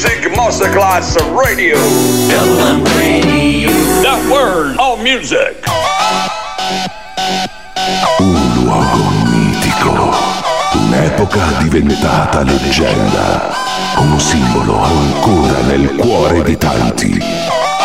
Music Masterclass Radio. LM Radio. The word of music. Un luogo mitico, un'epoca diventata leggenda, un simbolo ancora nel cuore di tanti.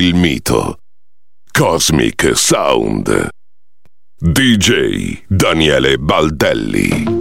Il mito. Cosmic Sound. DJ Daniele Baldelli.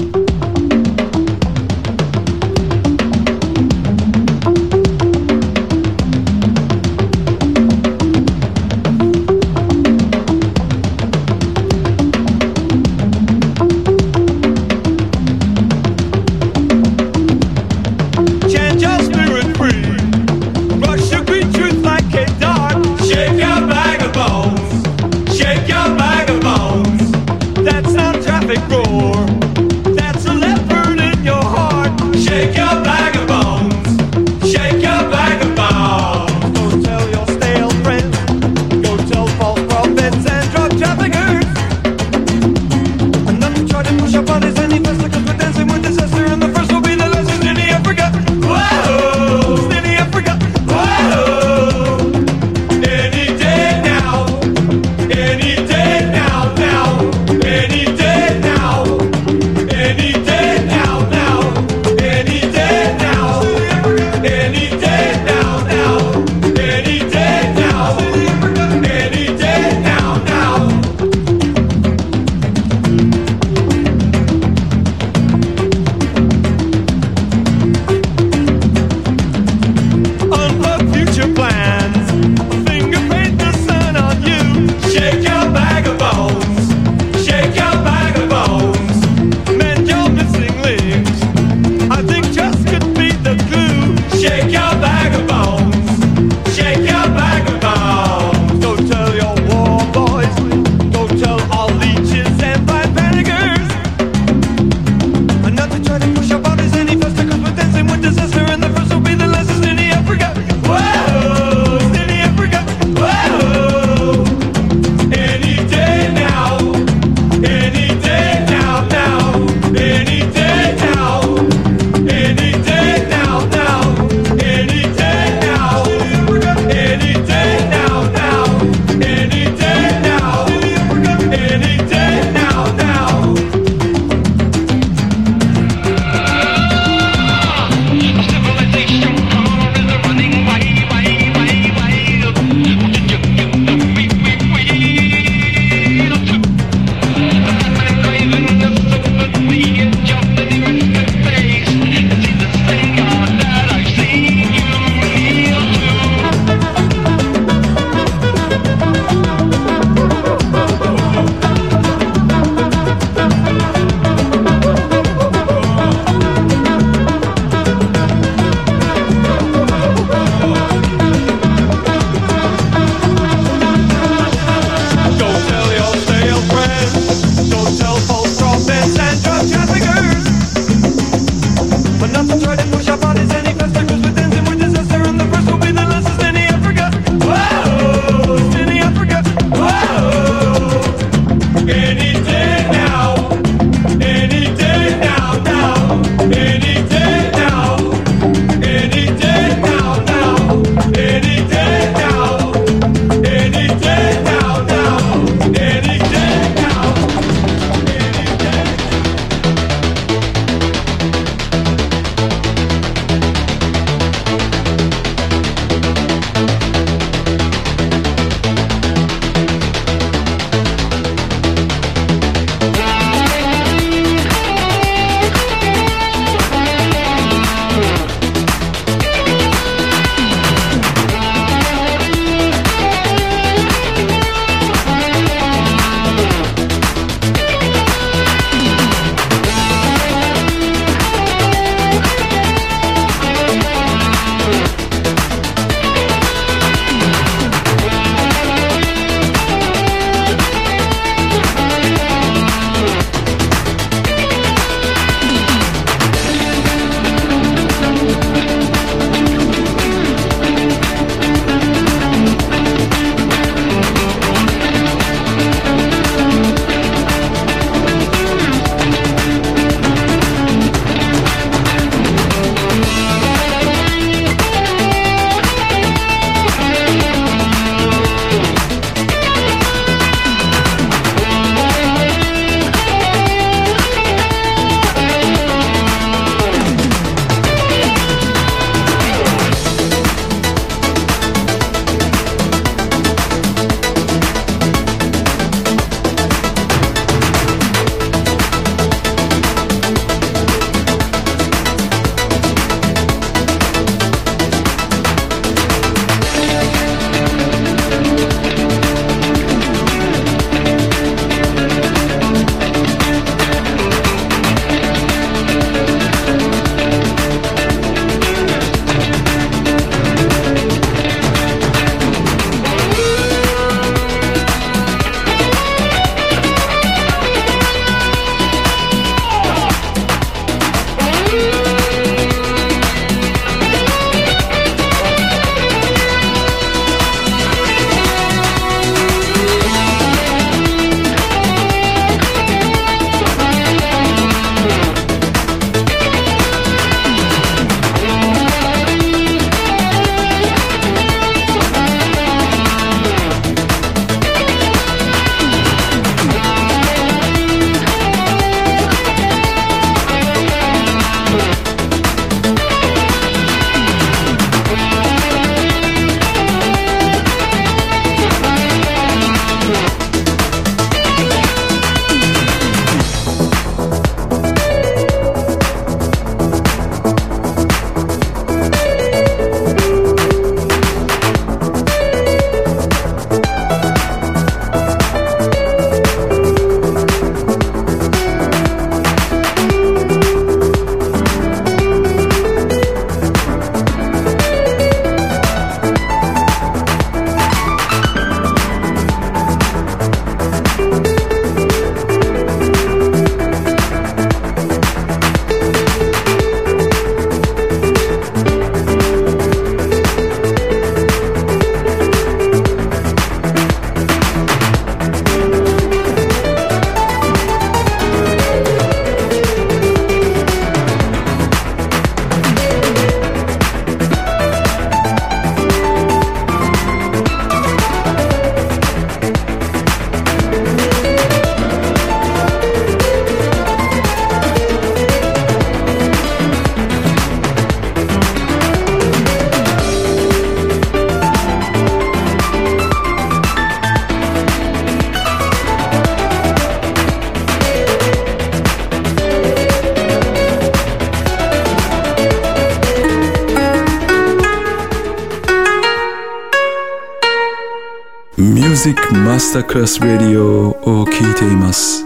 スタークラス・レディオを聴いています。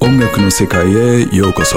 音楽の世界へようこそ。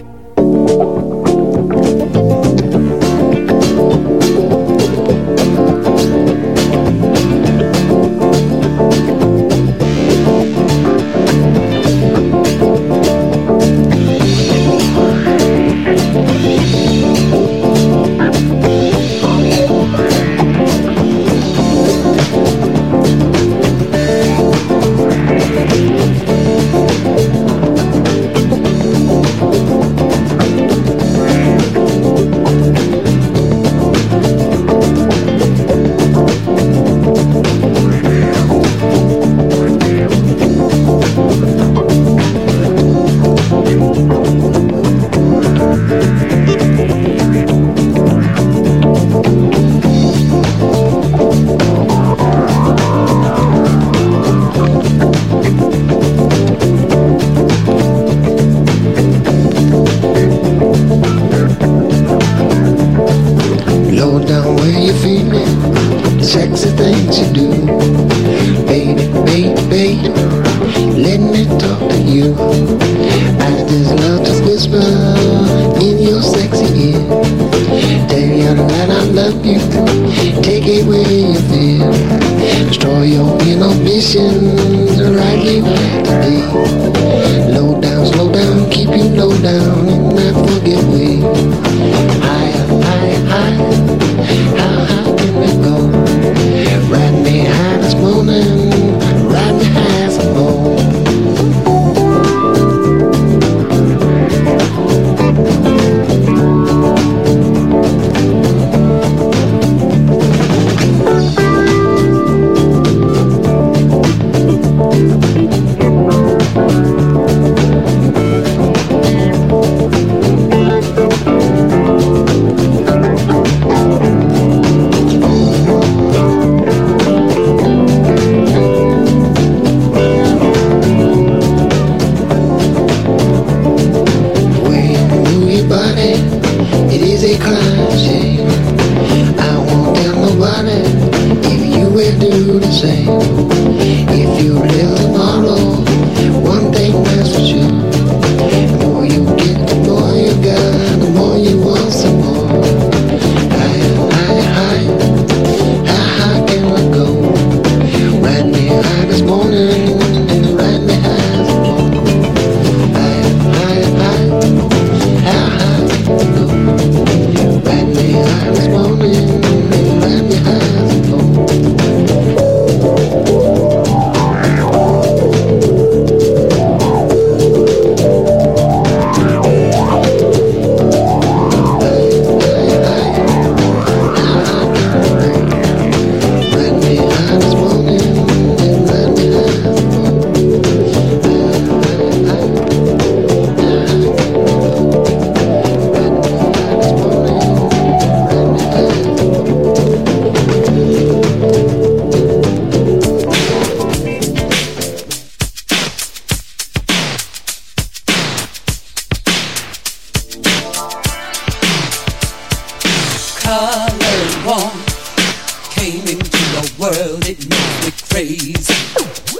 world, it makes me crazy.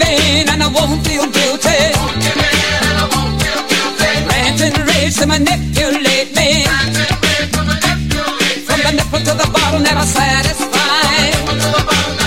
and I won't feel guilty. Won't give in and I won't feel guilty. Rant and rage to manipulate me. From the nipple to the bottle, never satisfied.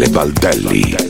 Michele Baldelli.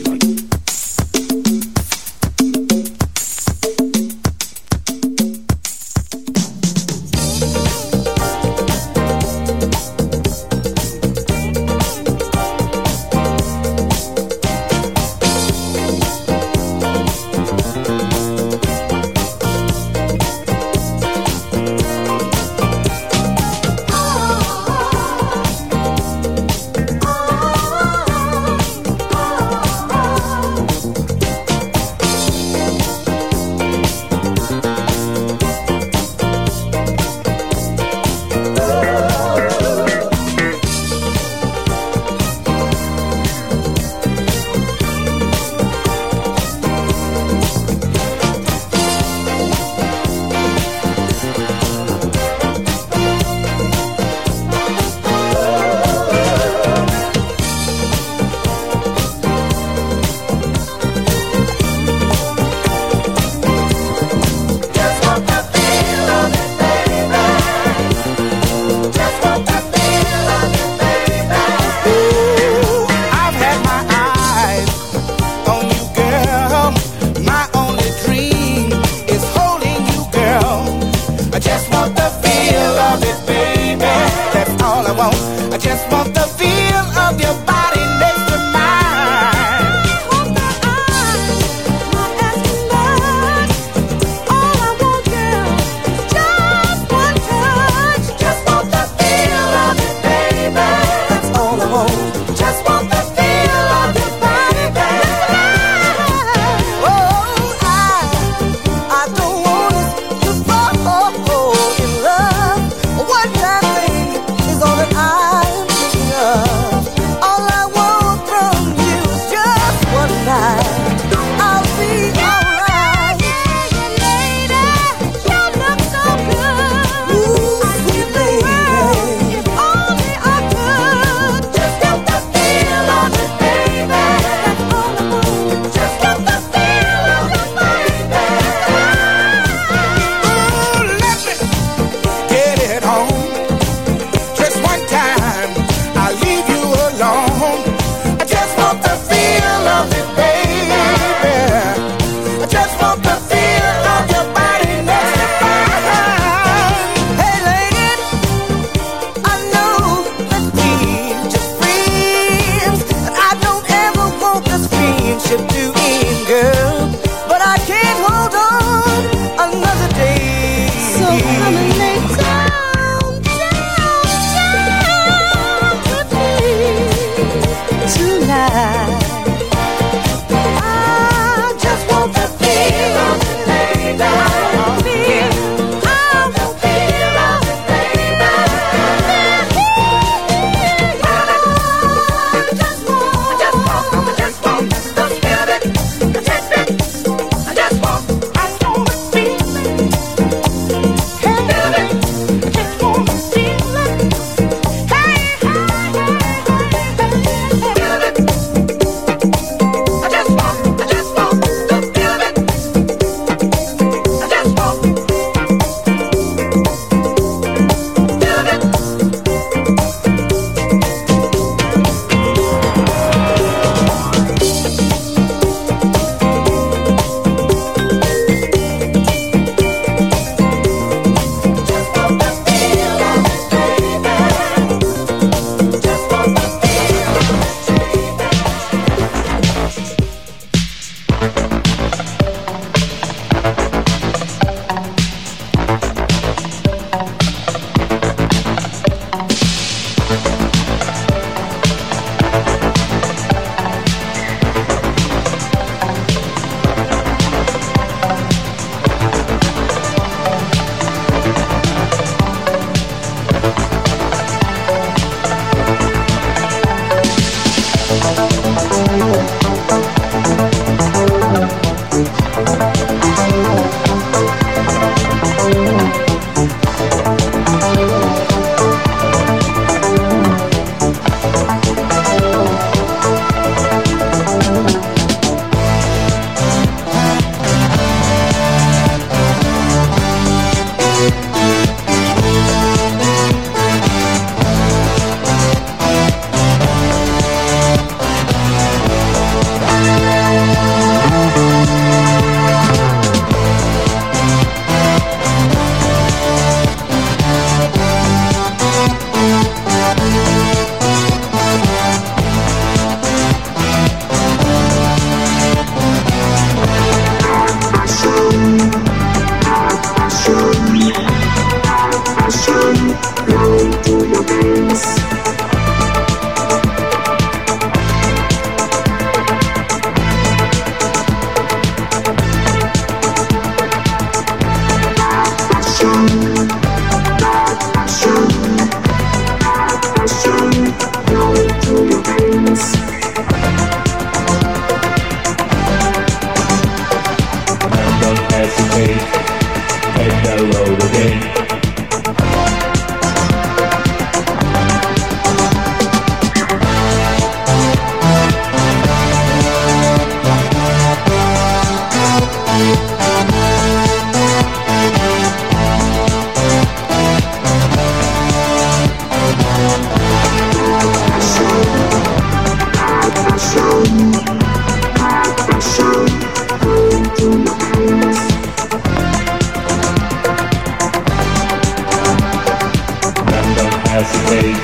acetate,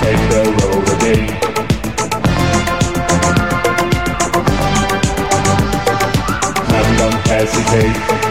tetrorhodate. Acetate.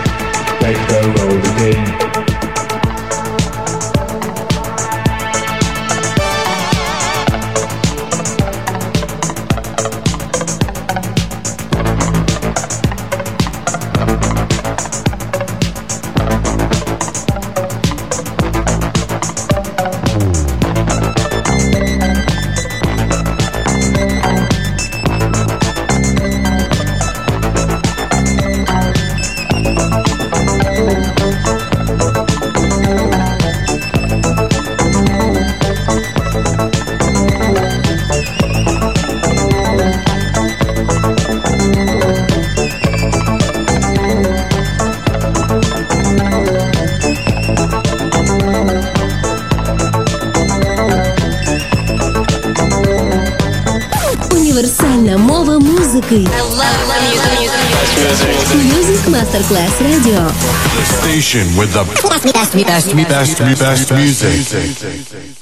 Plus Radio. The station with the best, best, best, best, best, best, best music.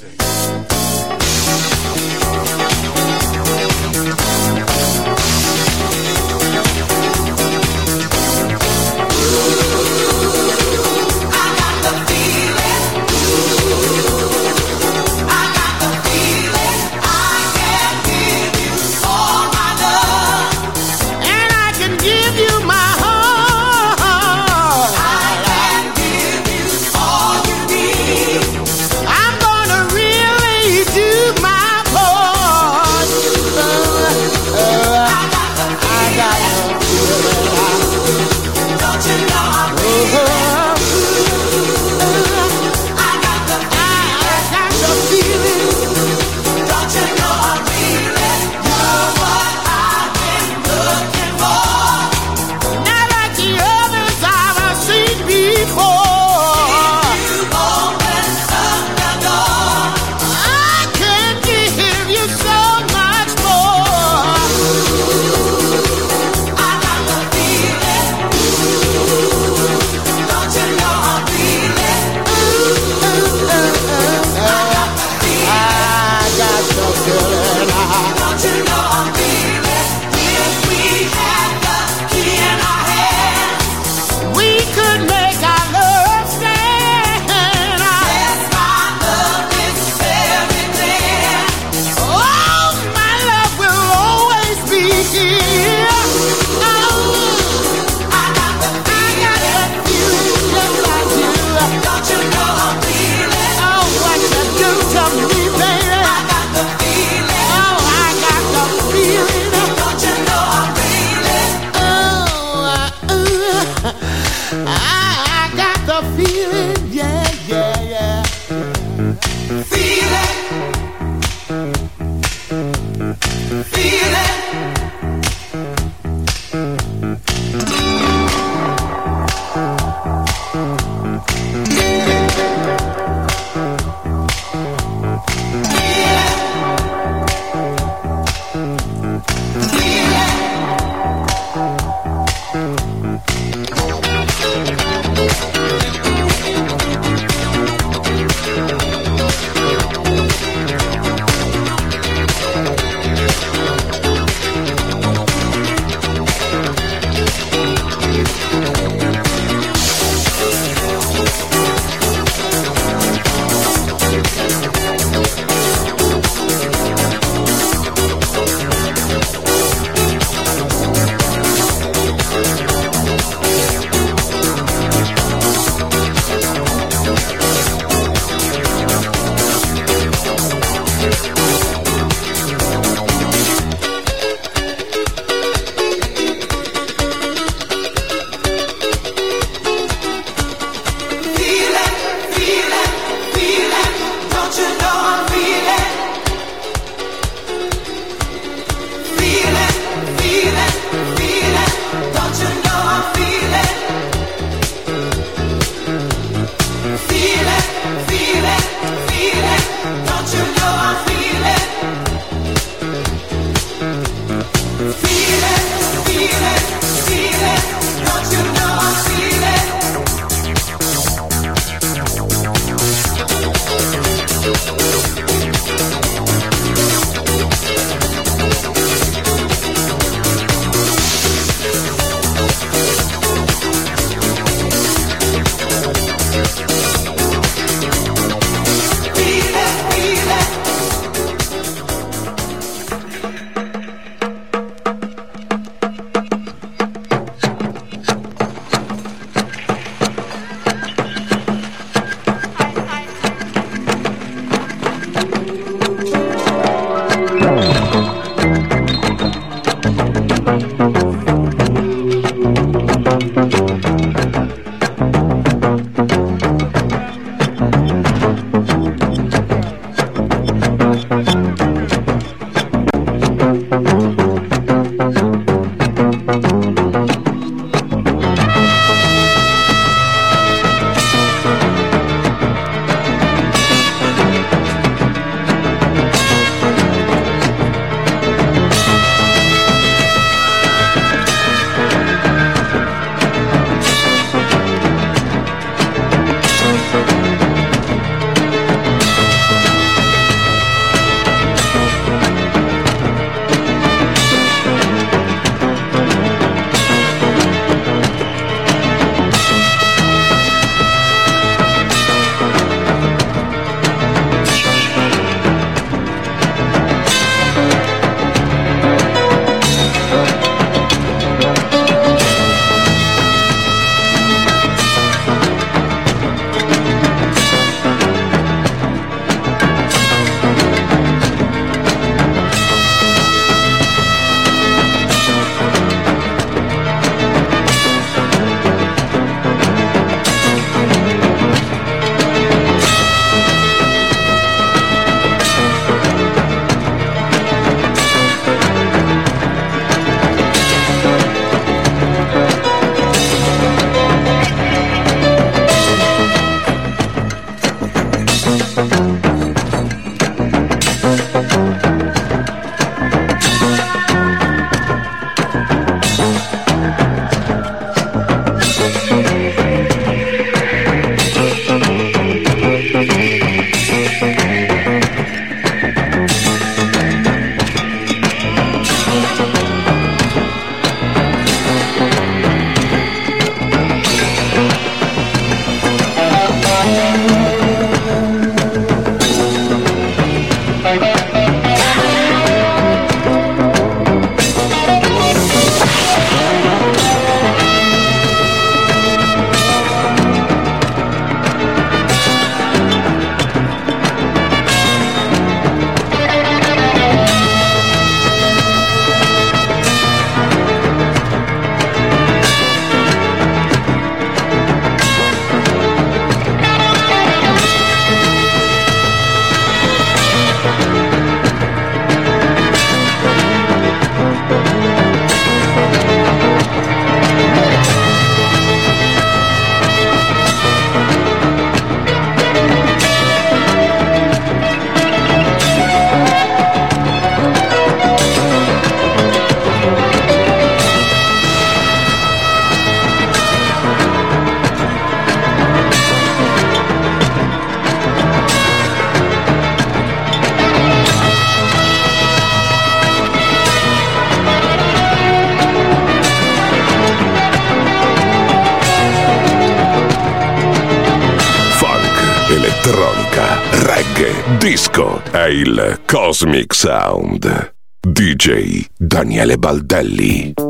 Cosmic Sound. DJ Daniele Baldelli.